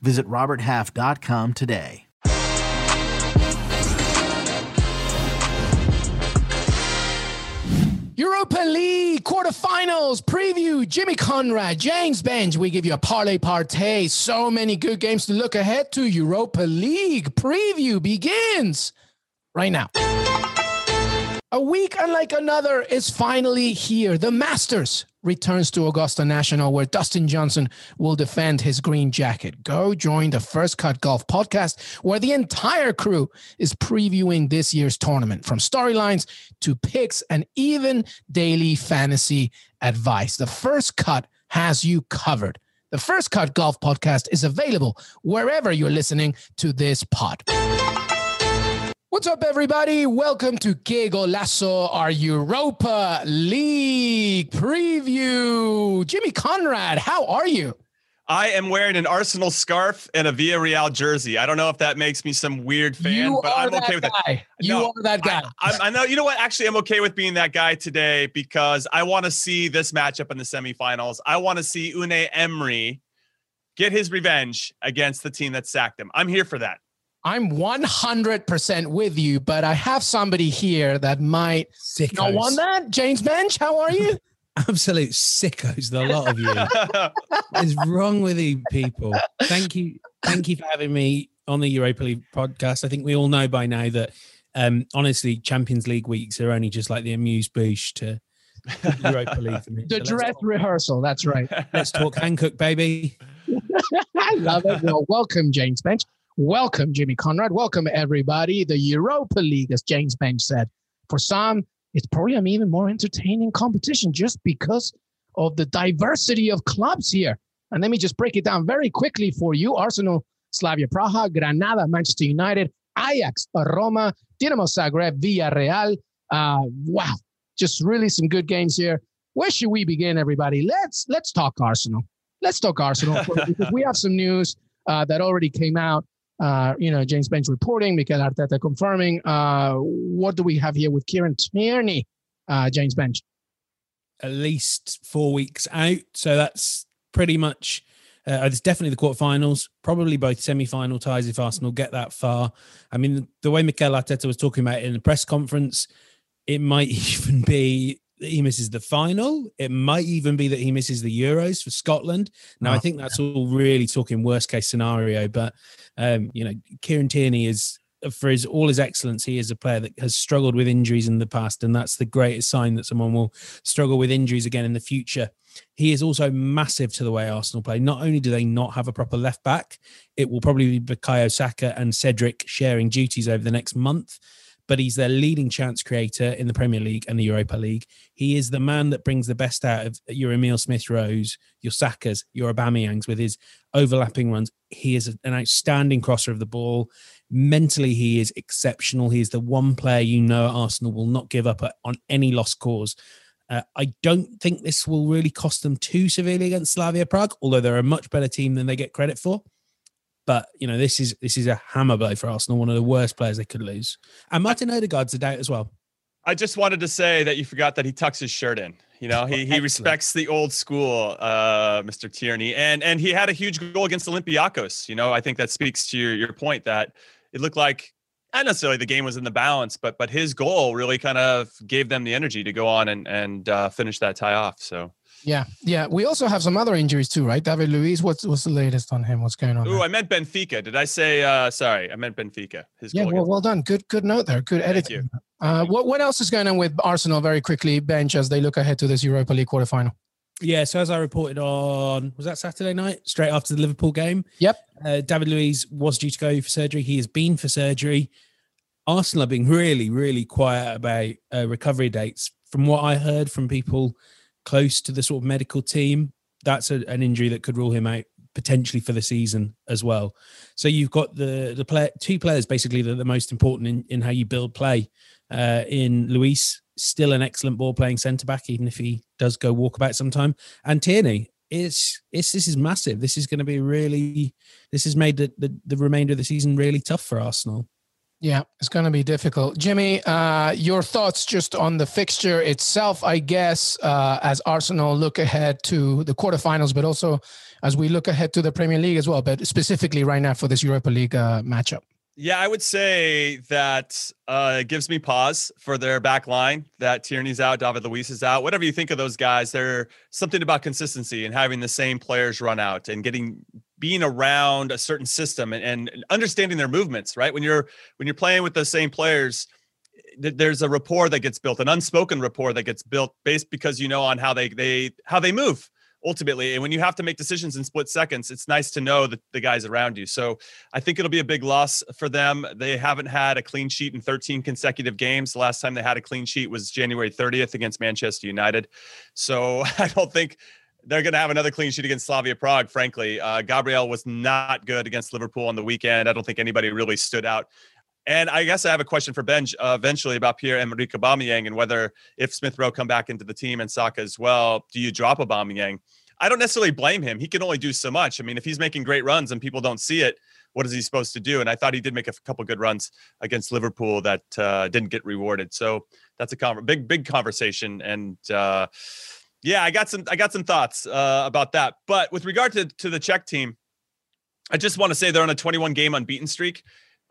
Visit RobertHalf.com today. Europa League quarterfinals preview. Jimmy Conrad, James Benge. We give you a parlay partay. So many good games to look ahead to. Europa League preview begins right now. A week unlike another is finally here. The Masters returns to Augusta National, where Dustin Johnson will defend his green jacket. Go join the First Cut Golf podcast, where the entire crew is previewing this year's tournament from storylines to picks and even daily fantasy advice. The First Cut has you covered. The First Cut Golf podcast is available wherever you're listening to this pod. What's up, everybody? Welcome to Que Golazo, our Europa League preview. Jimmy Conrad, how are you? I am wearing an Arsenal scarf and a Villarreal jersey. I don't know if that makes me some weird fan, you but I'm okay with guy. it. You No, are that guy. I, I know. You know what? Actually, I'm okay with being that guy today because I want to see this matchup in the semifinals. I want to see Unai Emery get his revenge against the team that sacked him. I'm here for that. I'm 100% with you, but I have somebody here that might Sickos. not want that. James Benge, how are you? Absolute sickos, the lot of you. what is wrong with you people? Thank you. Thank you for having me on the Europa League podcast. I think we all know by now that um, honestly, Champions League weeks are only just like the amuse bouche to Europa League for me. The So dress rehearsal. That's right. Let's talk Hancock, baby. I love it. Well, welcome, James Benge. Welcome, Jimmy Conrad. Welcome, everybody. The Europa League, as James Benge said. For some, it's probably an even more entertaining competition just because of the diversity of clubs here. And let me just break it down very quickly for you Arsenal, Slavia Praha, Granada, Manchester United, Ajax, Roma, Dinamo Zagreb, Villarreal. Uh, wow, just really some good games here. Where should we begin, everybody? Let's let's talk Arsenal. Let's talk Arsenal we have some news uh, that already came out. Uh, you know, James Benge reporting, Mikel Arteta confirming. Uh, what do we have here with Kieran Tierney? Uh, James Benge. At least four weeks out. So that's pretty much uh, it's definitely the quarterfinals, probably both semi-final ties if Arsenal get that far. I mean, the way Mikel Arteta was talking about it in the press conference, it might even be he misses the final. It might even be that he misses the Euros for Scotland. Now, I Oh, think that's all really talking worst case scenario. But um, you know, Kieran Tierney is for his all his excellence, he is a player that has struggled with injuries in the past, and that's the greatest sign that someone will struggle with injuries again in the future. He is also massive to the way Arsenal play. Not only do they not have a proper left back, it will probably be Bukayo Saka and Cedric sharing duties over the next month. But he's their leading chance creator in the Premier League and the Europa League. He is the man that brings the best out of your Emile Smith Rowe, your Sakas, your Aubameyangs with his overlapping runs. He is an outstanding crosser of the ball. Mentally, he is exceptional. He is the one player you know Arsenal will not give up on any lost cause. Uh, I don't think this will really cost them too severely against Slavia Prague, although they're a much better team than they get credit for. But you know, this is this is a hammer blow for Arsenal, one of the worst players they could lose. And Martin Odegaard's a doubt as well. I just wanted to say that you forgot that he tucks his shirt in. You know, he, he respects the old school, uh, Mr. Tierney, and and he had a huge goal against Olympiacos. You know, I think that speaks to your your point that it looked like not necessarily the game was in the balance, but but his goal really kind of gave them the energy to go on and and uh, finish that tie off. So, Yeah, yeah. We also have some other injuries too, right? David Luiz. What's what's the latest on him? What's going on? Oh. I meant Benfica. Did I say? uh Sorry, I meant Benfica. His yeah, well, well done. Good, good note there. Good Thank editing. Uh, what what else is going on with Arsenal? Very quickly, Benge as they look ahead to this Europa League quarterfinal. Yeah, so as I reported on, was that Saturday night, straight after the Liverpool game? Yep. Uh, David Luiz was due to go for surgery. He has been for surgery. Arsenal are being really, really quiet about uh, recovery dates. From what I heard from people close to the sort of medical team, that's a, an injury that could rule him out potentially for the season as well. So you've got the the player two players basically that are the most important in, in how you build play. Uh, in Luiz, still an excellent ball playing centre back, even if he does go walkabout sometime. And Tierney, it's it's this is massive. This is going to be really this has made the, the, the remainder of the season really tough for Arsenal. Yeah, it's going to be difficult. Jimmy, uh, your thoughts just on the fixture itself, I guess, uh, as Arsenal look ahead to the quarterfinals, but also as we look ahead to the Premier League as well, but specifically right now for this Europa League uh, matchup. Yeah, I would say that uh, it gives me pause for their back line. That Tierney's out, David Luiz is out. Whatever you think of those guys, there's something about consistency and having the same players run out and getting being around a certain system and, and understanding their movements. Right when you're when you're playing with the same players, eh, there's a rapport that gets built, an unspoken rapport that gets built based because you know on how they they how they move ultimately. And when you have to make decisions in split seconds, it's nice to know that the guys around you. So I think it'll be a big loss for them. They haven't had a clean sheet in 13 consecutive games. The last time they had a clean sheet was January 30th against Manchester United. So I don't think they're going to have another clean sheet against Slavia Prague. Frankly, uh, Gabriel was not good against Liverpool on the weekend. I don't think anybody really stood out. And I guess I have a question for Ben uh, eventually about Pierre and Emerick Aubameyang and whether if Smith Rowe come back into the team and Saka as well, do you drop a Aubameyang? I don't necessarily blame him. He can only do so much. I mean, if he's making great runs and people don't see it, what is he supposed to do? And I thought he did make a couple good runs against Liverpool that uh, didn't get rewarded. So that's a con- big, big conversation. And uh, yeah, I got some, I got some thoughts uh, about that. But with regard to to the Czech team, I just want to say they're on a 21 game unbeaten streak.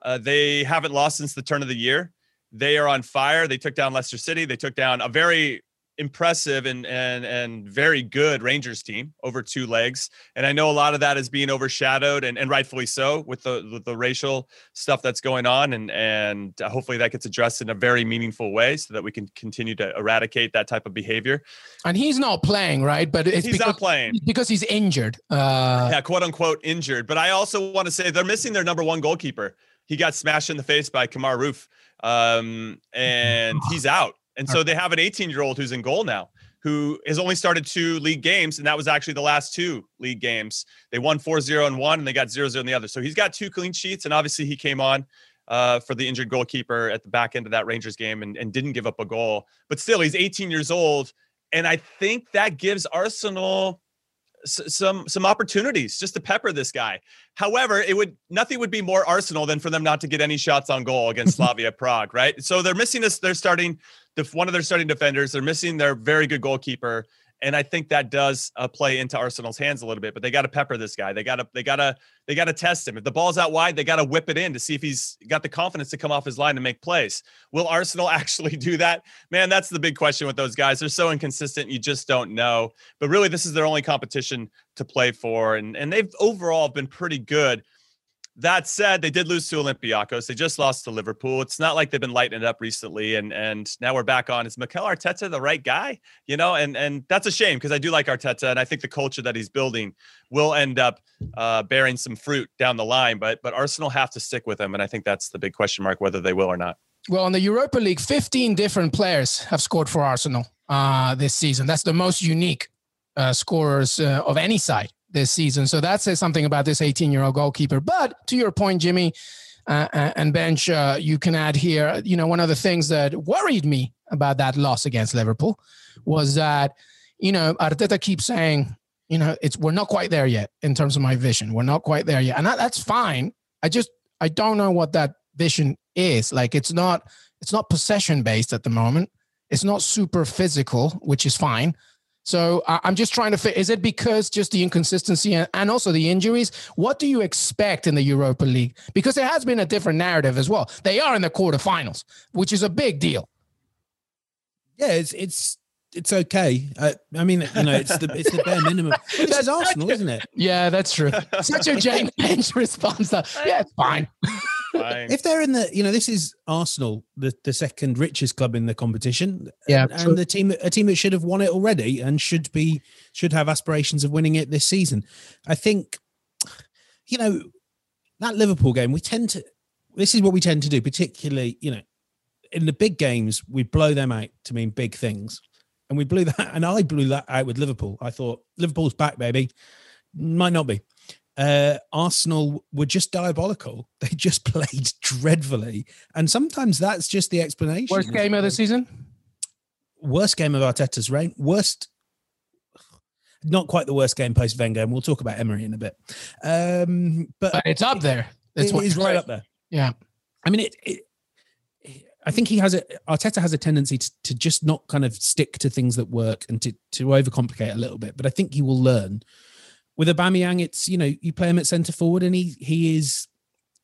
Uh, they haven't lost since the turn of the year. They are on fire. They took down Leicester City. They took down a very impressive and and and very good Rangers team over two legs. And I know a lot of that is being overshadowed and, and rightfully so with the with the racial stuff that's going on and and uh, hopefully that gets addressed in a very meaningful way so that we can continue to eradicate that type of behavior. And he's not playing, right? But it's he's because, not playing because he's injured. Uh yeah, quote unquote injured. But I also want to say they're missing their number one goalkeeper. He got smashed in the face by Kemar Roofe Um, and he's out. And so they have an 18 year old who's in goal now who has only started two league games. And that was actually the last two league games. They won 4 0 and one, and they got 0 0 in the other. So he's got two clean sheets. And obviously, he came on uh, for the injured goalkeeper at the back end of that Rangers game and, and didn't give up a goal. But still, he's 18 years old. And I think that gives Arsenal some some opportunities just to pepper this guy. However, it would nothing would be more Arsenal than for them not to get any shots on goal against Slavia Prague, right? So they're missing this. They're starting one of their starting defenders. They're missing their very good goalkeeper and I think that does uh, play into Arsenal's hands a little bit. But they got to pepper this guy. They got to they got to they got to test him. If the ball's out wide, they got to whip it in to see if he's got the confidence to come off his line and make plays. Will Arsenal actually do that? Man, that's the big question with those guys. They're so inconsistent. You just don't know. But really, this is their only competition to play for, and and they've overall been pretty good. That said, they did lose to Olympiacos. They just lost to Liverpool. It's not like they've been lighting it up recently. And and now we're back on. Is Mikel Arteta the right guy? You know, and and that's a shame because I do like Arteta and I think the culture that he's building will end up uh, bearing some fruit down the line. But but Arsenal have to stick with him, and I think that's the big question mark whether they will or not. Well, in the Europa League, 15 different players have scored for Arsenal uh, this season. That's the most unique uh, scorers uh, of any side this season. So that says something about this 18 year old goalkeeper. But to your point, Jimmy uh, uh, and Benge, uh, you can add here, you know, one of the things that worried me about that loss against Liverpool was that, you know, Arteta keeps saying, you know, it's we're not quite there yet in terms of my vision. We're not quite there yet. And that, that's fine. I just I don't know what that vision is. Like it's not it's not possession based at the moment. It's not super physical, which is fine. So I'm just trying to fit. Is it because just the inconsistency and, also the injuries? What do you expect in the Europa League? Because there has been a different narrative as well. They are in the quarterfinals, which is a big deal. Yeah, it's it's it's okay. Uh, I mean, you know, it's the it's the bare minimum. That's Arsenal, isn't it? Yeah, that's true. Such a James Benge response. yeah, it's fine. Fine. If they're in the, you know, this is Arsenal, the, the second richest club in the competition. Yeah, and, and the team, a team that should have won it already and should be should have aspirations of winning it this season. I think, you know, that Liverpool game, we tend to. This is what we tend to do, particularly, you know, in the big games, we blow them out to mean big things and we blew that. And I blew that out with Liverpool. I thought Liverpool's back, baby. Might not be. Uh, Arsenal were just diabolical. They just played dreadfully, and sometimes that's just the explanation. Worst game of the season. Worst game of Arteta's reign. Worst. Not quite the worst game post Wenger, and we'll talk about Emery in a bit. Um, but, But it's up there. It's it is right up there. Yeah. I mean, it, it. I think he has a Arteta has a tendency to, to just not kind of stick to things that work and to to overcomplicate a little bit. But I think he will learn. With Aubameyang, it's you know you play him at centre forward, and he he is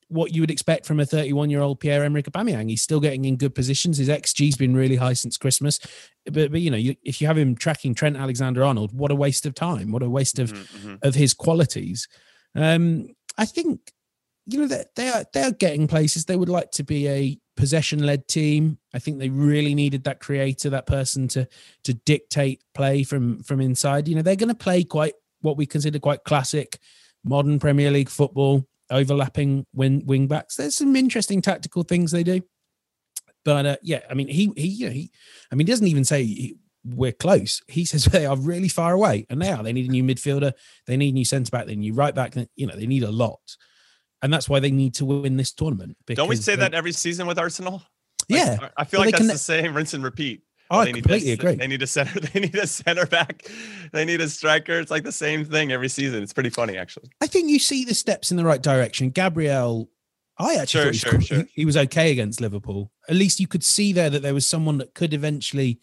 what you would expect from a 31 year old Pierre Emerick Aubameyang. He's still getting in good positions. His XG's been really high since Christmas. But, but you know, you, if you have him tracking Trent Alexander Arnold, what a waste of time! What a waste of Mhm, mhm. of his qualities. Um, I think you know that they are they are getting places. They would like to be a possession led team. I think they really needed that creator, that person to to dictate play from from inside. You know, they're going to play quite what we consider quite classic modern Premier League football, overlapping wing wing backs. There's some interesting tactical things they do. But uh, yeah, I mean, he he you know, he, I mean, he doesn't even say he, we're close. He says they are really far away, and they are. They need a new midfielder, they need a new centre back, they need a new right back. You know, they need a lot, and that's why they need to win this tournament. Don't we say they- that every season with Arsenal? Like, Yeah, I- I feel like that's can- the same rinse and repeat. I They need completely this, agree. They need a center. They need a center back. They need a striker. It's like the same thing every season. It's pretty funny, actually. I think you see the steps in the right direction. Gabriel, I actually Sure, thought he was sure, sure. He, was okay against Liverpool. At least you could see there that there was someone that could eventually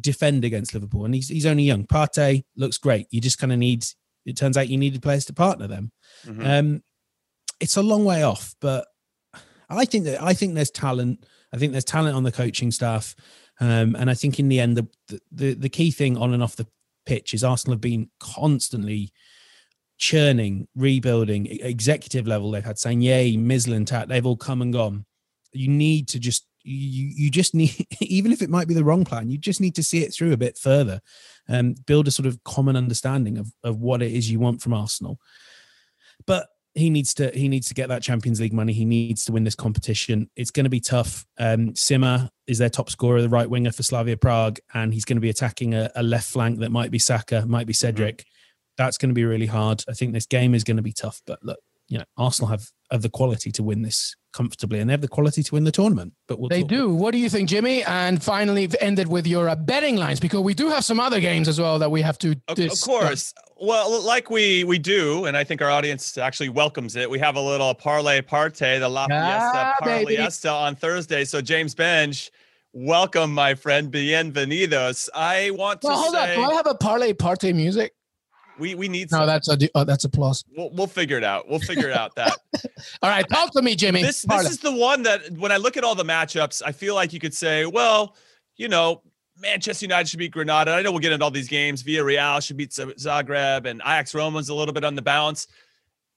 defend against Liverpool. And he's he's only young. Partey looks great. You just kind of need. It turns out you needed players to partner them. Mhm. Um, it's a long way off, but I think that I think there's talent. I think there's talent on the coaching staff, um, and I think in the end, the, the the key thing on and off the pitch is Arsenal have been constantly churning, rebuilding, executive level. They've had Sanye, Mislintat. They've all come and gone. You need to just you you just need even if it might be the wrong plan, you just need to see it through a bit further, and build a sort of common understanding of of what it is you want from Arsenal. But he needs to he needs to get that Champions League money. He needs to win this competition. It's going to be tough. Um, Sima is their top scorer, the right winger for Slavia Prague, and he's going to be attacking a, a left flank that might be Saka, might be Cedric. That's going to be really hard. I think this game is going to be tough. But look, you know, Arsenal have have the quality to win this comfortably, and they have the quality to win the tournament. But we'll They talk- do. What do you think, Jimmy? And finally, ended with your uh, betting lines because we do have some other games as well that we have to. Of, of course. Well, like we we do, and I think our audience actually welcomes it. We have a little parlay parte, the La Fiesta Ah, baby. Parlayesta on Thursday. So James Benge, welcome, my friend. Bienvenidos. I want to Well, hold on. say Do I have a parlay parte music? We we need. No, that's a oh, that's applause. we'll, we'll figure it out. We'll figure it out. That All right, talk to me, Jimmy. this this is the one that when I look at all the matchups, I feel like you could say, well, you know, Manchester United should beat Granada. I know we'll get into all these games. Villarreal should beat Zagreb, and Ajax Roma's a little bit on the bounce.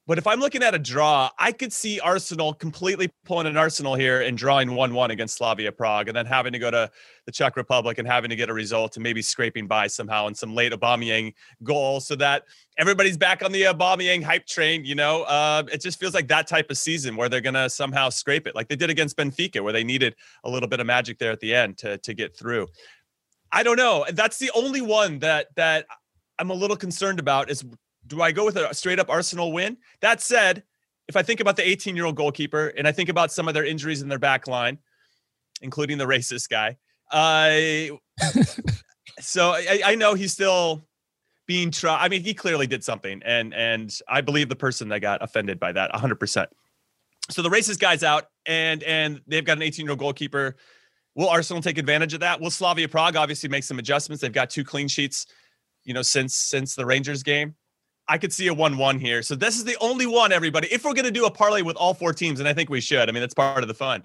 But if I'm looking at a draw, I could see Arsenal completely pulling an Arsenal here and drawing 1 1 against Slavia Prague and then having to go to the Czech Republic and having to get a result and maybe scraping by somehow in some late Aubameyang goal so that everybody's back on the Aubameyang hype train. You know, uh, it just feels like that type of season where they're going to somehow scrape it like they did against Benfica, where they needed a little bit of magic there at the end to, to get through. I don't know. That's the only one that that I'm a little concerned about is do I go with a straight up Arsenal win? That said, if I think about the 18 year old goalkeeper and I think about some of their injuries in their back line, including the racist guy, I so I, I know he's still being tried. I mean, he clearly did something, and and I believe the person that got offended by that 100. percent So the racist guy's out, and and they've got an 18 year old goalkeeper. Will Arsenal take advantage of that? Will Slavia Prague obviously make some adjustments? They've got two clean sheets, you know, since since the Rangers game. I could see a one-one here. So this is the only one, everybody. If we're going to do a parlay with all four teams, and I think we should. I mean, that's part of the fun.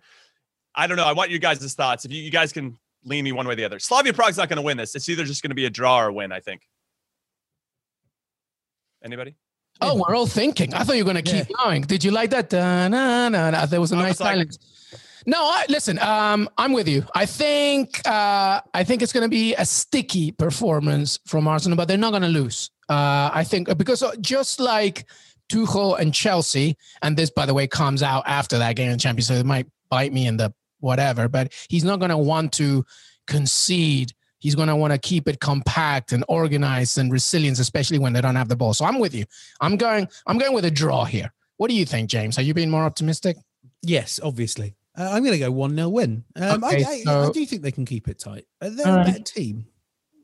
I don't know. I want you guys' thoughts. If you, you guys can lean me one way or the other. Slavia Prague's not going to win this. It's either just going to be a draw or a win. I think. Anybody? Oh, we're all thinking. I thought you were going to keep going. Did you like that? Da, na, na, na. There was a I nice was like- silence. No, I, listen. Um, I'm with you. I think uh, I think it's going to be a sticky performance from Arsenal, but they're not going to lose. Uh, I think because uh, just like Tuchel and Chelsea, and this, by the way, comes out after that game in the Champions, so it might bite me in the whatever. But he's not going to want to concede He's going to want to keep it compact and organized and resilience, especially when they don't have the ball. So I'm with you. I'm going. I'm going with a draw here. What do you think, James? Are you being more optimistic? Yes, obviously. Uh, I'm going to go one 0 win. Um, okay, I, I, so, I, do think they can keep it tight. Uh, they're a better team.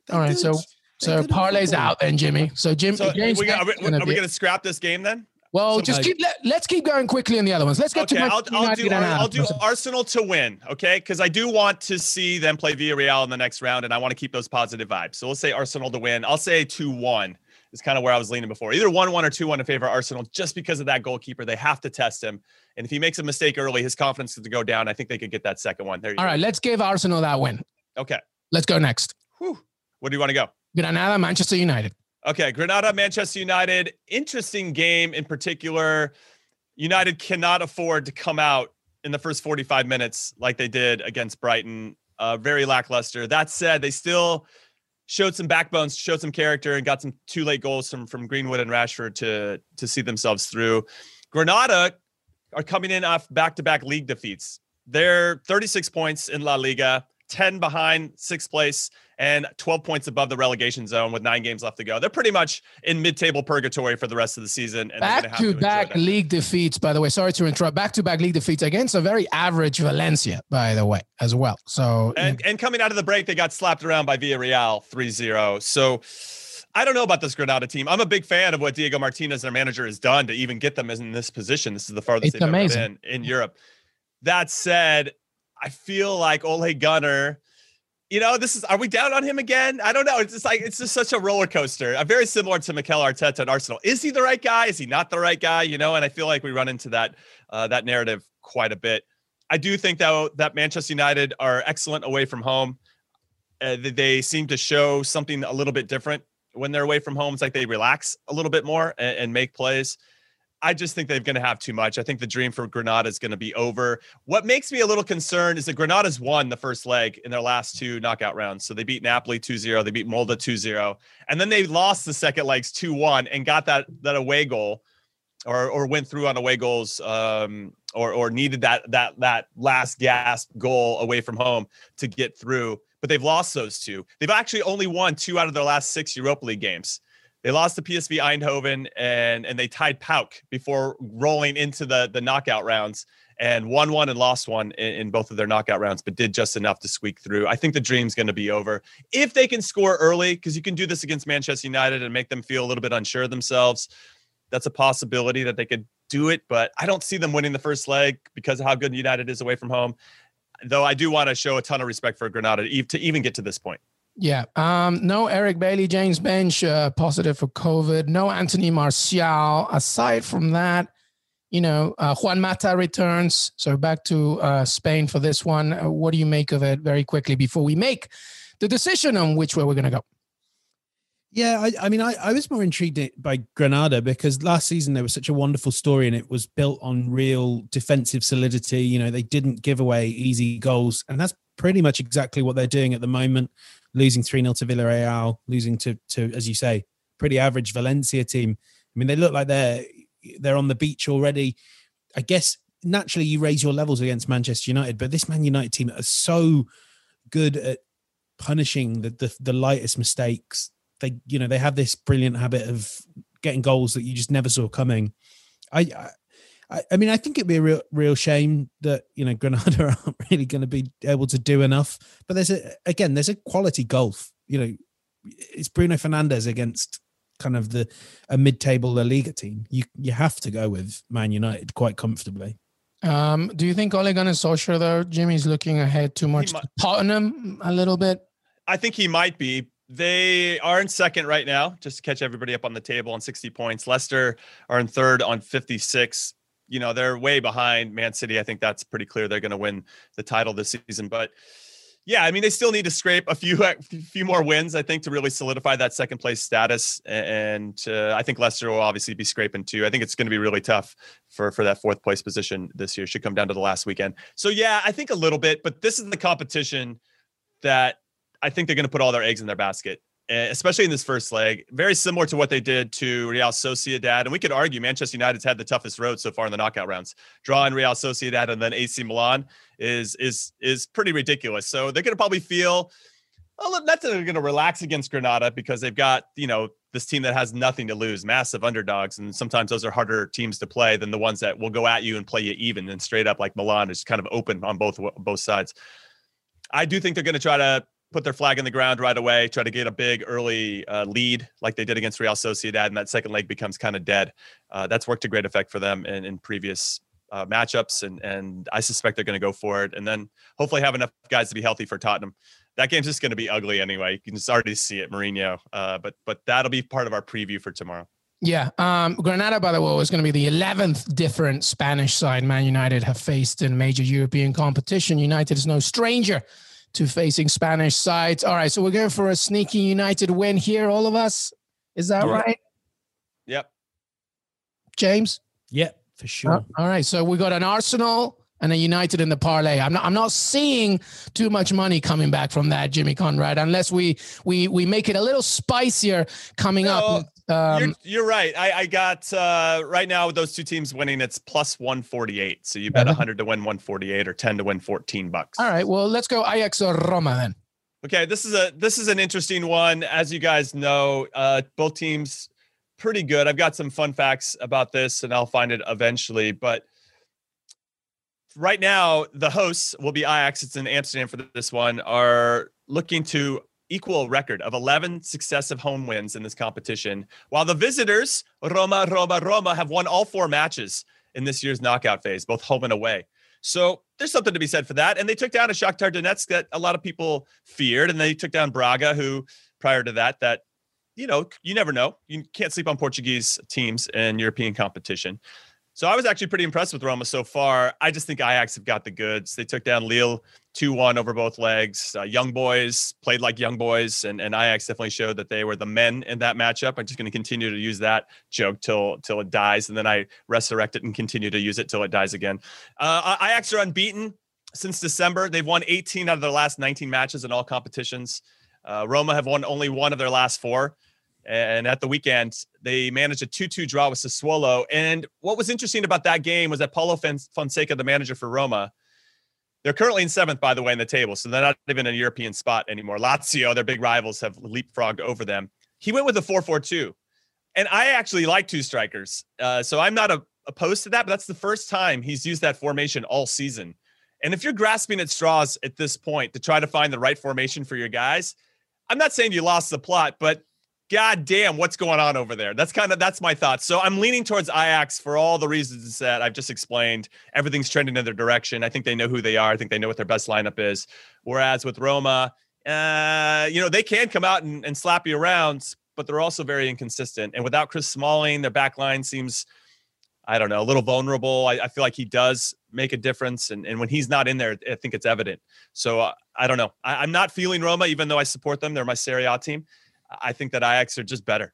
They're all right, good. so so parlay's out then, Jimmy. So Jim, so James we got, are we, are we going to scrap this game then? Well, so just keep let, us keep going quickly on the other ones. Let's get okay, to I'll, I'll do, I'll do Arsenal to win, okay? Because I do want to see them play Villarreal in the next round, and I want to keep those positive vibes. So let's say Arsenal to win. I'll say two one is kind of where I was leaning before. Either one one or two one in favor of Arsenal, just because of that goalkeeper. They have to test him, and if he makes a mistake early, his confidence is to go down. I think they could get that second one. There. All go. right, let's give Arsenal that win. Okay. Let's go next. Whew. Where do you want to go? Granada, Manchester United. Okay, Granada, Manchester United. Interesting game in particular. United cannot afford to come out in the first 45 minutes like they did against Brighton. Uh, very lackluster. That said, they still showed some backbones, showed some character, and got some two late goals from from Greenwood and Rashford to to see themselves through. Granada are coming in off back to back league defeats. They're 36 points in La Liga. 10 behind sixth place and 12 points above the relegation zone with nine games left to go. They're pretty much in mid-table purgatory for the rest of the season. And back to, to back league defeats, by the way. Sorry to interrupt. Back to back league defeats against a very average Valencia, by the way, as well. So and, and coming out of the break, they got slapped around by Villarreal 3-0. So I don't know about this Granada team. I'm a big fan of what Diego Martinez, their manager, has done to even get them in this position. This is the farthest it's they've amazing. ever been in Europe. That said, I feel like Ole Gunnar, you know, this is, are we down on him again? I don't know. It's just like, it's just such a roller coaster. Uh, very similar to Mikel Arteta at Arsenal. Is he the right guy? Is he not the right guy? You know, and I feel like we run into that, uh, that narrative quite a bit. I do think though that Manchester United are excellent away from home. Uh, they seem to show something a little bit different when they're away from home. It's like they relax a little bit more and, and make plays. I just think they're going to have too much. I think the dream for Granada is going to be over. What makes me a little concerned is that Granada's won the first leg in their last two knockout rounds. So they beat Napoli 2-0, they beat Molde 2-0, and then they lost the second legs 2-1 and got that that away goal or or went through on away goals um, or or needed that that that last gasp goal away from home to get through. But they've lost those two. They've actually only won two out of their last six Europa League games. They lost to PSV Eindhoven and and they tied PAOK before rolling into the the knockout rounds and won one and lost one in, in, both of their knockout rounds, but did just enough to squeak through. I think the dream's going to be over if they can score early because you can do this against Manchester United and make them feel a little bit unsure of themselves. That's a possibility that they could do it, but I don't see them winning the first leg because of how good United is away from home. Though I do want to show a ton of respect for Granada to even get to this point. Yeah. Um, no Eric Bailly, James Benge uh, positive for COVID. No Anthony Martial. Aside from that, you know, uh, Juan Mata returns. So back to uh, Spain for this one. Uh, what do you make of it very quickly before we make the decision on which way we're going to go? Yeah, I, I mean, I, I, was more intrigued by Granada because last season there was such a wonderful story and it was built on real defensive solidity. You know, they didn't give away easy goals, and that's pretty much exactly what they're doing at the moment losing 3 0 to Villarreal, losing to, to, as you say, pretty average Valencia team. I mean, they look like they're they're on the beach already. I guess naturally you raise your levels against Manchester United, but this Man United team are so good at punishing the, the, the lightest mistakes. They, you know, they have this brilliant habit of getting goals that you just never saw coming. I, I, I mean, I think it'd be a real, real shame that you know Granada aren't really going to be able to do enough. But there's a again, there's a quality golf. You know, it's Bruno Fernandes against kind of the a mid-table La Liga team. You you have to go with Man United quite comfortably. Um, do you think Ole Gunnar Solskjaer though, Jimmy's looking ahead too much to Tottenham a little bit? I think he might be. They are in second right now, just to catch everybody up on the table on 60 points. Leicester are in third on 56 you know they're way behind Man City. I think that's pretty clear. They're going to win the title this season, but yeah, I mean they still need to scrape a few a few more wins. I think to really solidify that second place status, and uh, I think Leicester will obviously be scraping too. I think it's going to be really tough for for that fourth place position this year. Should come down to the last weekend. So yeah, I think a little bit, but this is the competition that I think they're going to put all their eggs in their basket. Eh, especially in this first leg, very similar to what they did to Real Sociedad. And we could argue Manchester United's had the toughest road so far in the knockout rounds. Drawing Real Sociedad and then AC Milan is is is pretty ridiculous. So they're going to probably feel well, that's they're going to relax against Granada because they've got you know this team that has nothing to lose, massive underdogs, and sometimes those are harder teams to play than the ones that will go at you and play you even and straight up like Milan is kind of open on both both sides. I do think they're going to try to put their flag in the ground right away, try to get a big early uh, lead like they did against Real Sociedad, and that second leg becomes kind of dead. Uh, that's worked to great effect for them in, in previous uh, matchups, and and I suspect they're going to go for it, and then hopefully have enough guys to be healthy for Tottenham. That game's just going to be ugly anyway. You can just already see it, Mourinho. Uh, but but that'll be part of our preview for tomorrow. Yeah. Um, Granada, by the way, was going to be the 11th different Spanish side Man United have faced in major European competition. United is no stranger to facing Spanish sides. All right. So we're going for a sneaky United win here, all of us. Is that Yeah. right, Yep. James? Yep, for sure. Uh, all right. So we got an Arsenal and a United in the parlay. I'm not I'm not seeing too much money coming back from that, Jimmy Conrad, unless we we we make it a little spicier coming up. Um, you're, you're right. I, I got uh, right now with those two teams winning, it's plus 148. So you bet Yeah. 100 to win 148 or 10 to win 14 bucks. all right. Well, let's go Ajax or Roma then. Okay, this is a this is an interesting one. As you guys know, uh, both teams pretty good. I've got some fun facts about this, and I'll find it eventually. But right now, the hosts will be Ajax. It's in Amsterdam for this one. Are looking to equal record of 11 successive home wins in this competition, while the visitors Roma, Roma, Roma have won all four matches in this year's knockout phase, both home and away. So there's something to be said for that. And they took down a Shakhtar Donetsk that a lot of people feared, and they took down Braga, who prior to that, that you know, you never know. You can't sleep on Portuguese teams in European competition. So I was actually pretty impressed with Roma so far. I just think Ajax have got the goods. They took down Lille 2-1 over both legs. Uh, young boys played like young boys, and, and Ajax definitely showed that they were the men in that matchup. I'm just going to continue to use that joke till till it dies, and then I resurrect it and continue to use it till it dies again. Uh, Ajax are unbeaten since December. They've won 18 out of their last 19 matches in all competitions. Uh, Roma have won only one of their last four. And at the weekend, they managed a 2 2 draw with Sassuolo. And what was interesting about that game was that Paulo Fonseca, the manager for Roma, they're currently in seventh, by the way, in the table. So they're not even in a European spot anymore. Lazio, their big rivals, have leapfrogged over them. He went with a 4 4 2. And I actually like two strikers. Uh, so I'm not a, opposed to that, but that's the first time he's used that formation all season. And if you're grasping at straws at this point to try to find the right formation for your guys, I'm not saying you lost the plot, but god damn, what's going on over there? That's kind of that's my thoughts. So I'm leaning towards Ajax for all the reasons that I've just explained. Everything's trending in their direction. I think they know who they are. I think they know what their best lineup is. Whereas with Roma, uh, you know, they can come out and, and slap you around, but they're also very inconsistent. And without Chris Smalling, their back line seems I don't know, a little vulnerable. I, I, feel like he does make a difference. And, and when he's not in there, I think it's evident. So uh, I don't know. I, am not feeling Roma, even though I support them. They're my Serie A team. I think that Ajax are just better.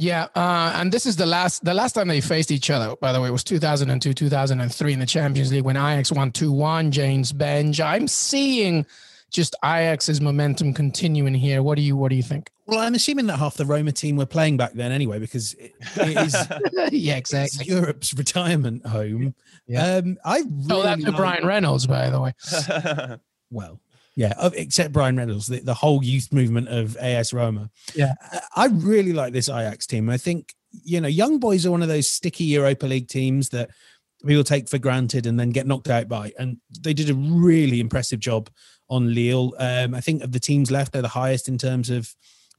Yeah, uh, and this is the last the last time they faced each other. By the way, it was 2002, 2003 in the Champions League when Ajax won 2-1. James Benge. I'm seeing just Ajax's momentum continuing here. What do you What do you think? Well, I'm assuming that half the Roma team were playing back then anyway, because it, it is yeah, exactly. Europe's retirement home. Yeah. Um, I really oh, that's like, Bryan Reynolds, by the way. well, yeah, except Bryan Reynolds, the, the whole youth movement of AS Roma. Yeah, I really like this Ajax team. I think you know, young boys are one of those sticky Europa League teams that people take for granted and then get knocked out by, and they did a really impressive job on Lille. Um, I think of the teams left, they're the highest in terms of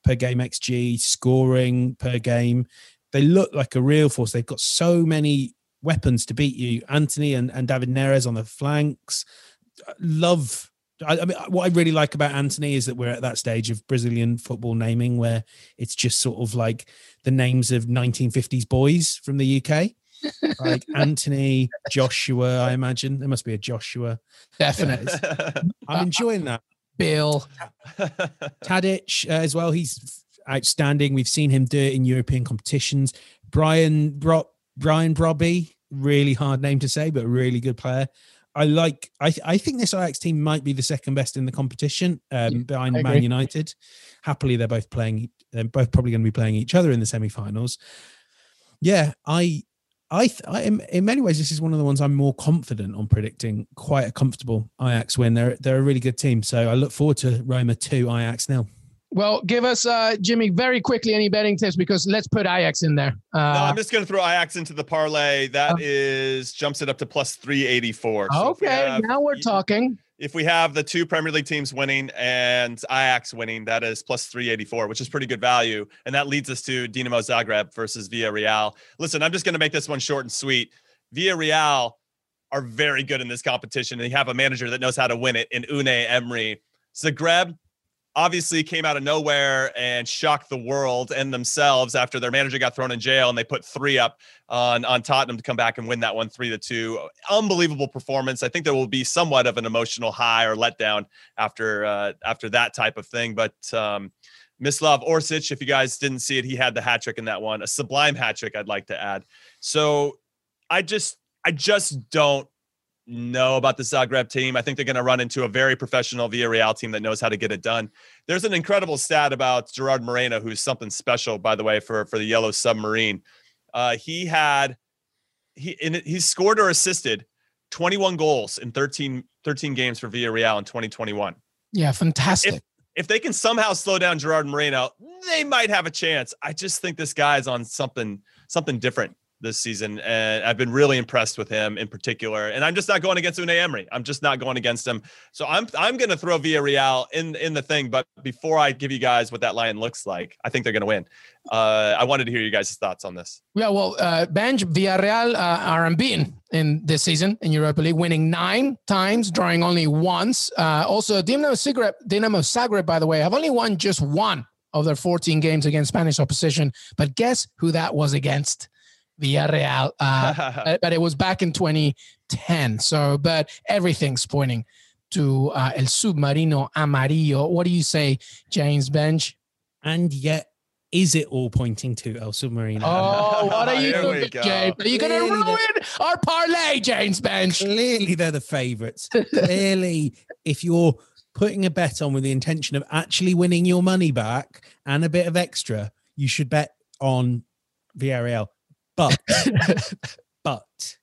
per game XG, scoring per game. They look like a real force. They've got so many weapons to beat you. Antony and, and David Neres on the flanks. Love. I, I mean, what I really like about Antony is that we're at that stage of Brazilian football naming where it's just sort of like the names of 1950s boys from the UK. like Anthony, Joshua, I imagine. There must be a Joshua. Definitely. I'm enjoying that. Bill. Tadic uh, as well. He's outstanding. We've seen him do it in European competitions. Brian Bro- Brian Brobbey, really hard name to say, but a really good player. I like. I I think this Ajax team might be the second best in the competition um, behind Man United. Happily, they're both playing. They're both probably going to be playing each other in the semi-finals. Yeah, I I, th- I in, in, many ways, this is one of the ones I'm more confident on predicting. Quite a comfortable Ajax win. They're they're a really good team, so I look forward to Roma two, Ajax nil. Well, give us, uh, Jimmy, very quickly any betting tips because let's put Ajax in there. Uh, no, I'm just going to throw Ajax into the parlay. That uh, is jumps it up to plus 384. So okay, we have, now we're talking. If we have the two Premier League teams winning and Ajax winning, that is plus 384, which is pretty good value. And that leads us to Dinamo Zagreb versus Villarreal. Listen, I'm just going to make this one short and sweet. Villarreal are very good in this competition, they have a manager that knows how to win it in Unai Emery. Zagreb, obviously came out of nowhere and shocked the world and themselves after their manager got thrown in jail and they put three up on on Tottenham to come back and win that one three to two. Unbelievable performance. I think there will be somewhat of an emotional high or letdown after uh, after that type of thing, but. Um, Mislav Orsic, if you guys didn't see it, he had the hat trick in that one, a sublime hat trick, I'd like to add. So I just, I just don't know about the Zagreb team. I think they're going to run into a very professional Villarreal team that knows how to get it done. There's an incredible stat about Gerard Moreno, who's something special, by the way, for, for the Yellow Submarine. Uh, he had he in, he scored or assisted 21 goals in 13 13 games for Villarreal in 2021. Yeah, fantastic. If, if they can somehow slow down Gerard Moreno, they might have a chance. I just think this guy's on something something different this season, and I've been really impressed with him in particular. And I'm just not going against Unai Emery. I'm just not going against him. So I'm I'm going to throw Villarreal in in the thing. But before I give you guys what that line looks like, I think they're going to win. Uh, I wanted to hear you guys' thoughts on this. Yeah, well, uh, Benge Villarreal uh, are unbeaten in this season in Europa League, winning nine times, drawing only once. Uh, also, Dinamo Zagreb, Dinamo Zagreb, by the way, have only won just one of their 14 games against Spanish opposition. But guess who that was against? Villarreal, uh, but it was back in 2010. So, but everything's pointing to uh, El Submarino Amarillo. What do you say, James Benge? And yet, is it all pointing to El Submarino? Oh, what are you doing, James? Are you going to ruin our parlay, James Benge? Clearly, they're the favourites. Clearly, if you're putting a bet on with the intention of actually winning your money back and a bit of extra, you should bet on Villarreal. But, but,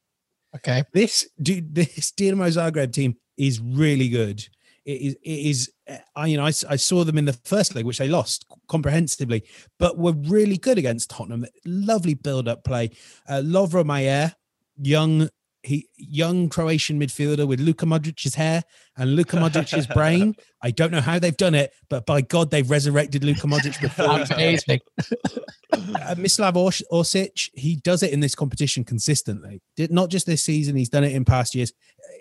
okay, this dude, this Dinamo Zagreb team is really good. It is, it is. I you know I, I saw them in the first leg, which they lost comprehensively, but were really good against Tottenham. Lovely build up play. Uh, Lovro Majer, young he young Croatian midfielder with Luka Modric's hair and Luka Modric's brain. I don't know how they've done it, but by God, they've resurrected Luka Modric before. Amazing. uh, Mislav Orsic, he does it in this competition consistently. Not just this season, he's done it in past years.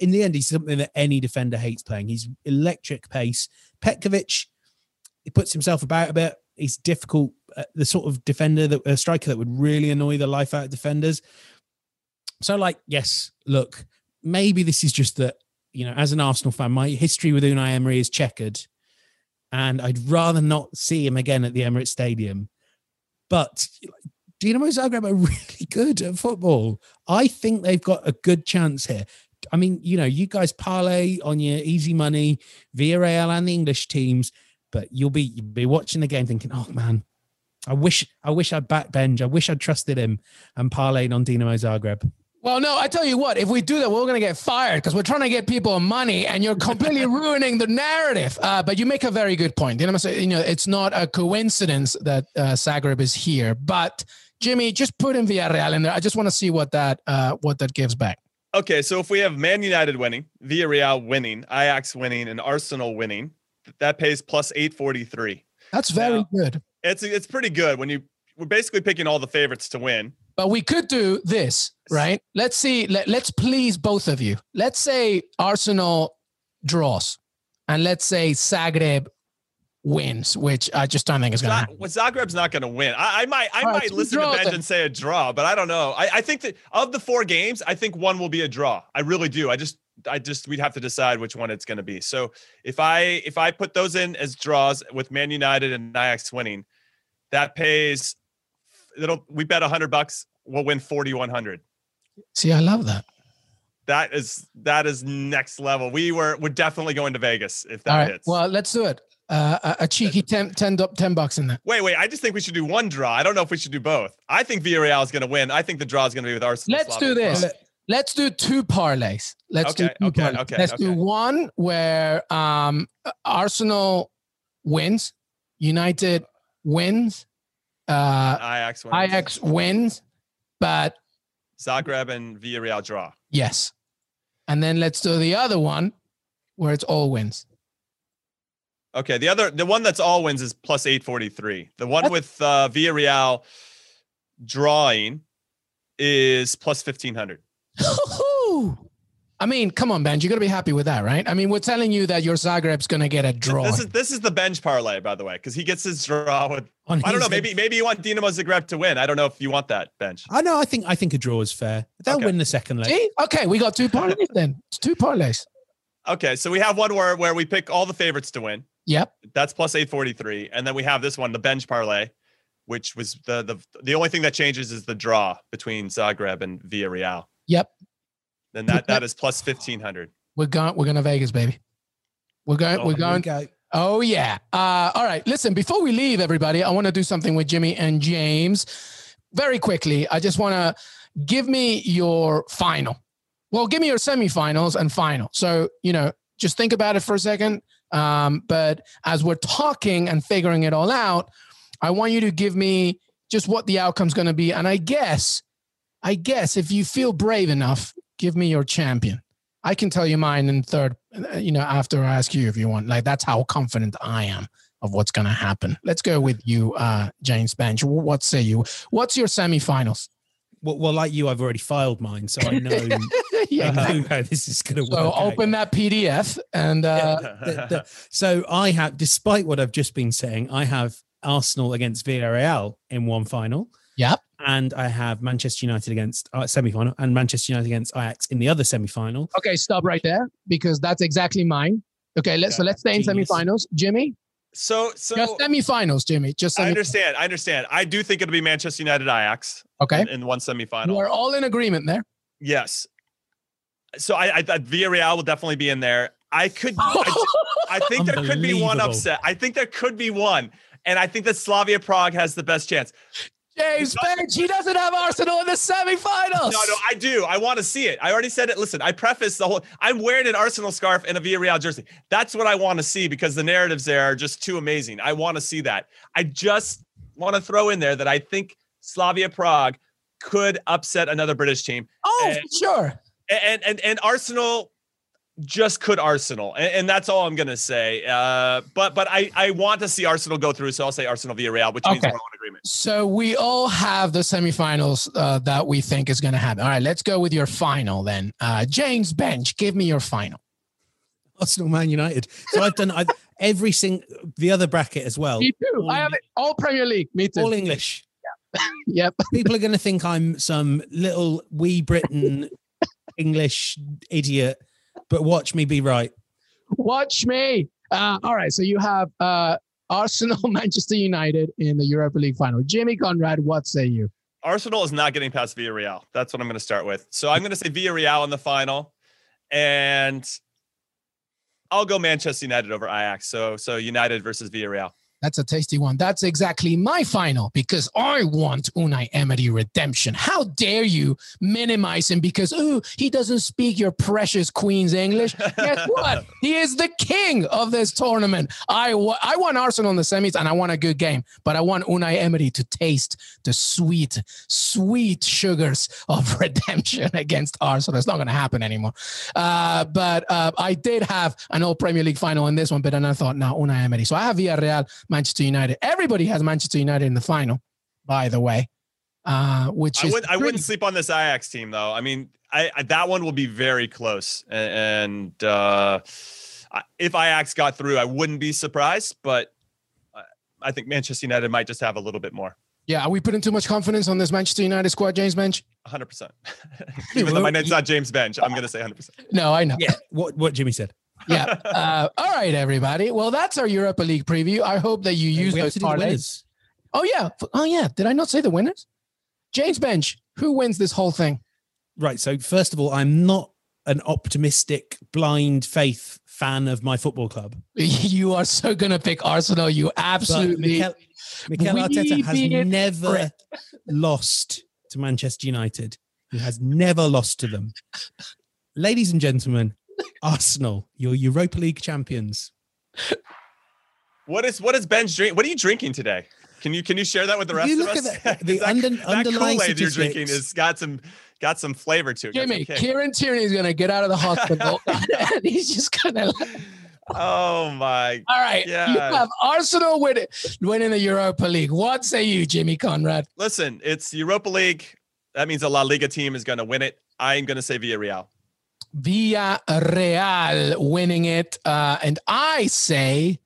In the end, he's something that any defender hates playing. He's electric pace. Petkovic, he puts himself about a bit. He's difficult, uh, the sort of defender that a striker that would really annoy the life out of defenders. So, like, yes, look, maybe this is just that, you know, as an Arsenal fan, my history with Unai Emery is checkered. And I'd rather not see him again at the Emirates Stadium. But Dinamo Zagreb are really good at football. I think they've got a good chance here. I mean, you know, you guys parlay on your easy money, Villarreal and the English teams, but you'll be you'll be watching the game thinking, oh man, I wish I wish I'd back Benge. I wish I'd trusted him and parlayed on Dinamo Zagreb. Well, no, I tell you what, if we do that, we're going to get fired because we're trying to get people money and you're completely ruining the narrative. Uh, but you make a very good point. You know, you know it's not a coincidence that uh, Zagreb is here. But Jimmy, just put in Villarreal in there. I just want to see what that uh, what that gives back. Okay, so if we have Man United winning, Villarreal winning, Ajax winning, and Arsenal winning, that pays plus 843. That's very now, good. It's it's pretty good when you we're basically picking all the favorites to win. But we could do this, right? Let's see. Let, let's please both of you. Let's say Arsenal draws, and let's say Zagreb wins, which I just don't think is going to happen. Well, Zagreb's not going to win. I, I, might, I right, might listen to Benge and say a draw, but I don't know. I, I think that of the four games, I think one will be a draw. I really do. I just, I just, we'd have to decide which one it's going to be. So if I, if I put those in as draws with Man United and Ajax winning, that pays it'll we bet a hundred bucks, we'll win forty one hundred. See, I love that. That is that is next level. We were we're definitely going to Vegas if that All right. hits. Well, let's do it. uh, a, a cheeky 10, 10, du- 10 bucks in that. Wait, wait. I just think we should do one draw. I don't know if we should do both. I think Villarreal is going to win. I think the draw is going to be with Arsenal. Let's Slavia do this. Let's do two parlays. Let's do two okay, parlays. okay, Let's do one where um, Arsenal wins, United wins, uh, Ajax wins. Ajax wins, but Zagreb and Villarreal draw. yes. And then let's do the other one where it's all wins. Okay, the other, the one that's all wins is plus eight forty three. The one That's- with uh, Villarreal drawing is plus fifteen hundred. I mean, come on, Ben. You're gonna be happy with that, right? I mean, we're telling you that your Zagreb's gonna get a draw. This is this is the Benge parlay, by the way, because he gets his draw with. On I don't know. Maybe maybe you want Dinamo Zagreb to win. I don't know if you want that Benge. I know. I think I think a draw is fair. They'll Okay. win the second leg. See? Okay, we got two parlays then. It's two parlays. Okay, so we have one where where we pick all the favorites to win. Yep. That's plus eight forty three, and then we have this one, the Benge parlay, which was the the the only thing that changes is the draw between Zagreb and Villarreal. Yep. Then that that is plus fifteen hundred. We're going. We're going to Vegas, baby. We're going. Oh, we're here going. Go. Oh yeah. Uh, all right. Listen, before we leave, everybody, I want to do something with Jimmy and James. Very quickly, I just want to give me your final. Well, give me your semifinals and final. So you know, just think about it for a second. Um, but as we're talking and figuring it all out, I want you to give me just what the outcome's going to be. And I guess, I guess if you feel brave enough, give me your champion. I can tell you mine in third, uh, you know, after I ask you if you want. Like that's how confident I am of what's going to happen. Let's go with you, uh, James Benge. What say you? What's your semifinals? Well, well, like you, I've already filed mine, so I know, yeah. I exactly. know how this is going to work. So out. open that PDF and uh, The- the- so I have, despite what I've just been saying, I have Arsenal against Villarreal in one final. Yep. And I have Manchester United against uh, semi-final and Manchester United against Ajax in the other semi-final. okay, stop right there because that's exactly mine. Okay, let's so let's stay in genius. semifinals. Jimmy, So so just semifinals, Jimmy. Just I understand. I understand. I do think it'll be Manchester United Ajax Okay, in, in one semifinal. we're all in agreement there. Yes. So I, I thought Villarreal will definitely be in there. I could. I, I think there could be one upset. I think there could be one, and I think that Slavia Prague has the best chance. James Benge, he doesn't have Arsenal in the semifinals. No, no, I do. I want to see it. I already said it. Listen, I preface the whole. I'm wearing an Arsenal scarf and a Villarreal jersey. That's what I want to see because the narratives there are just too amazing. I want to see that. I just want to throw in there that I think Slavia Prague could upset another British team, Oh, and- sure. and and and Arsenal just could Arsenal, and, and that's all I'm gonna say. Uh, but but I I want to see Arsenal go through, so I'll say Arsenal Villarreal, which means we're all in agreement. So we all have the semifinals uh, that we think is going to happen. All right, let's go with your final then. Uh, James Benge, give me your final. Arsenal, Man United. So I've done I've, every single the other bracket as well. Me too. all I have it all Premier League. Me too. All English. Yep. People are going to think I'm some little wee Britain English idiot, but watch me be right. Watch me. Uh, all right. So you have uh, Arsenal, Manchester United in the Europa League final. Jimmy Conrad, what say you? Arsenal is not getting past Villarreal. That's what I'm going to start with. So I'm going to say Villarreal in the final, and I'll go Manchester United over Ajax. So so United versus Villarreal. That's a tasty one. That's exactly my final because I want Unai Emery redemption. How dare you minimize him because oh he doesn't speak your precious Queen's English? Guess what? He is the king of this tournament. I wa- I want Arsenal in the semis and I want a good game, but I want Unai Emery to taste the sweet, sweet sugars of redemption against Arsenal. It's not going to happen anymore. Uh, but uh, I did have an All Premier League final in this one, but then I thought, no, Unai Emery. So I have Villarreal, Manchester United. Everybody has Manchester United in the final, by the way. Uh, which I would, I wouldn't sleep on this Ajax team though. I mean, I, I that one will be very close, A- and uh, if Ajax got through, I wouldn't be surprised. But I- I think Manchester United might just have a little bit more. Yeah, are we putting too much confidence on this Manchester United squad, James Benge? 100. percent Even though my name's not James Benge, I'm gonna say 100. percent No, I know. Yeah, what what Jimmy said. Yeah. Uh, all right, everybody. Well, that's our Europa League preview. I hope that you use those to parlays. Oh yeah. Oh yeah. Did I not say the winners? James Benge. Who wins this whole thing? Right. So first of all, I'm not an optimistic blind faith fan of my football club. You are so gonna pick Arsenal. You But absolutely. Mikel, Mikel Arteta has never lost to Manchester United. He has never lost to them. Ladies and gentlemen, Arsenal, your Europa League champions. What is what is Ben's drink? What are you drinking today? Can you can you share that with the rest you of look us? at the- the 'Cause under- that, underlying that Kool-Aid you're drinking statistics- has got some got some flavor to it. Jimmy, kick. Kieran Tierney is gonna get out of the hospital, and he's just gonna. Oh my! All right, yeah. you have Arsenal win, winning the Europa League. What say you, Jimmy Conrad? Listen, it's Europa League. That means a La Liga team is going to win it. I'm going to say Villarreal. Villarreal winning it, uh, and I say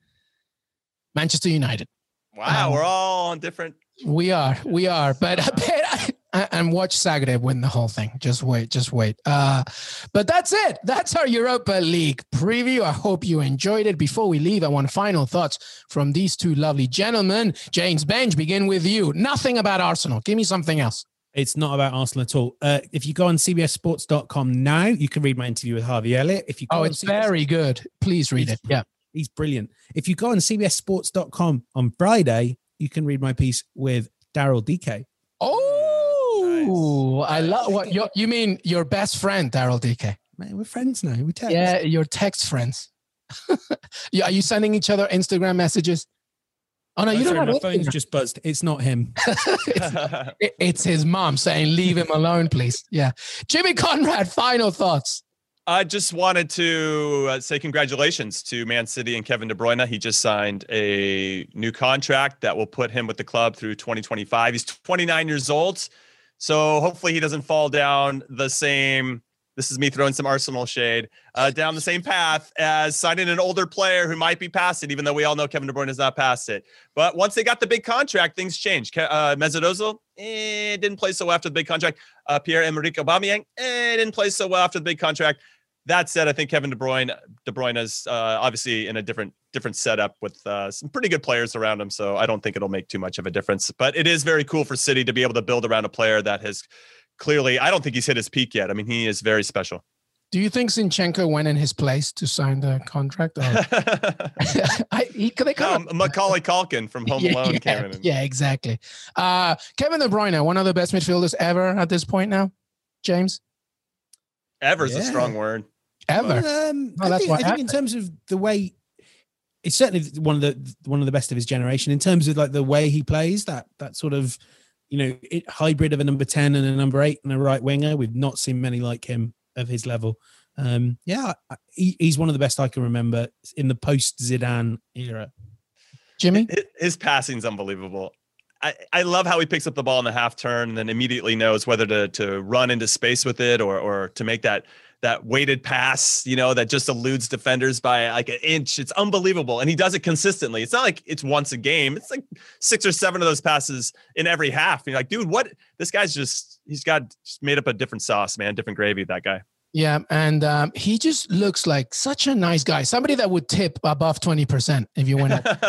Manchester United. Wow, Um, we're all on different. We are, we are, but I bet I, and watch Zagreb win the whole thing. Just wait, just wait. Uh, but that's it. That's our Europa League preview. I hope you enjoyed it. Before we leave, I want final thoughts from these two lovely gentlemen. James Benge, begin with you. Nothing about Arsenal. Give me something else. It's not about Arsenal at all. Uh, if you go on CBSSports.com now, you can read my interview with Harvey Elliott. If you go Oh, it's CBS very good. Please read it. Yeah. He's brilliant. If you go on CBSSports.com on Friday, you can read my piece with Daryl DK. Oh, I love what you, you mean. Your best friend, Daryl DK. Man, we're friends now. We text. Yeah, your text friends. yeah, are you sending each other Instagram messages? Oh no, Oh, you don't sorry, have my phone's Instagram. just buzzed. It's not him. it's, it- it's his mom saying, "Leave him alone, please." Yeah, Jimmy Conrad. Final thoughts. I just wanted to uh, say congratulations to Man City and Kevin De Bruyne. He just signed a new contract that will put him with the club through 2025. He's 29 years old, so hopefully he doesn't fall down the same. This is me throwing some Arsenal shade uh, down the same path as signing an older player who might be past it, even though we all know Kevin De Bruyne is not past it. But once they got the big contract, things changed. Uh, Mesut Ozil eh, didn't play so well after the big contract. Uh, Pierre Emerick Aubameyang eh, didn't play so well after the big contract. That said, I think Kevin De Bruyne, De Bruyne is uh, obviously in a different different setup with uh, some pretty good players around him. So I don't think it'll make too much of a difference. But it is very cool for City to be able to build around a player that has clearly. I don't think he's hit his peak yet. I mean, he is very special. Do you think Zinchenko went in his place to sign the contract? I, he, they kind um, Macaulay Culkin from Home yeah, Alone yeah, came in. yeah, exactly. Uh, Kevin De Bruyne, one of the best midfielders ever at this point now. James, Ever's a Yeah. strong word. ever. Um, Oh, I, think, I think in terms of the way, it's certainly one of the one of the best of his generation. In terms of like the way he plays, that that sort of you know it, hybrid of a number ten and a number eight and a right winger. We've not seen many like him of his level. Um, yeah, he, he's one of the best I can remember in the post Zidane era. Jimmy, His, his passing's unbelievable. I, I love how he picks up the ball in the half turn and then immediately knows whether to to run into space with it or or to make that that weighted pass, you know, that just eludes defenders by like an inch. It's unbelievable. And he does it consistently. It's not like it's once a game. It's like six or seven of those passes in every half. You're like, dude, what this guy's just he's got just made up a different sauce, man, different gravy, that guy. yeah, and um, he just looks like such a nice guy. Somebody that would tip above twenty percent if you went. out.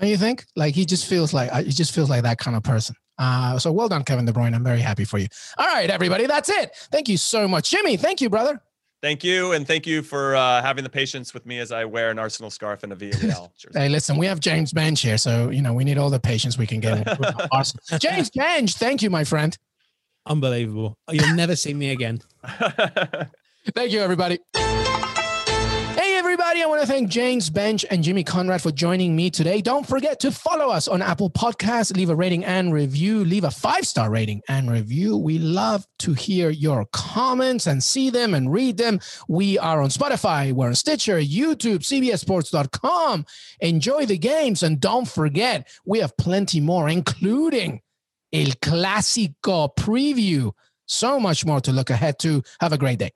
Don't you think? Like he just feels like he just feels like that kind of person. Uh, so well done, Kevin De Bruyne. I'm very happy for you. All right, everybody, that's it. Thank you so much, Jimmy. Thank you, brother. thank you. And thank you for uh, having the patience with me as I wear an Arsenal scarf and a Villarreal jersey. Hey, listen, we have James Benge here, so you know we need all the patience we can get. James Benge, thank you, my friend. Unbelievable. You'll never see me again. Thank you, everybody. I want to thank James Benge and Jimmy Conrad for joining me today. Don't forget to follow us on Apple Podcasts, leave a rating and review, leave a five star rating and review. We love to hear your comments and see them and read them. We are on Spotify, we're on Stitcher, YouTube, CBSSports.com. Enjoy the games and don't forget, we have plenty more, including El Clásico preview. So much more to look ahead to. Have a great day.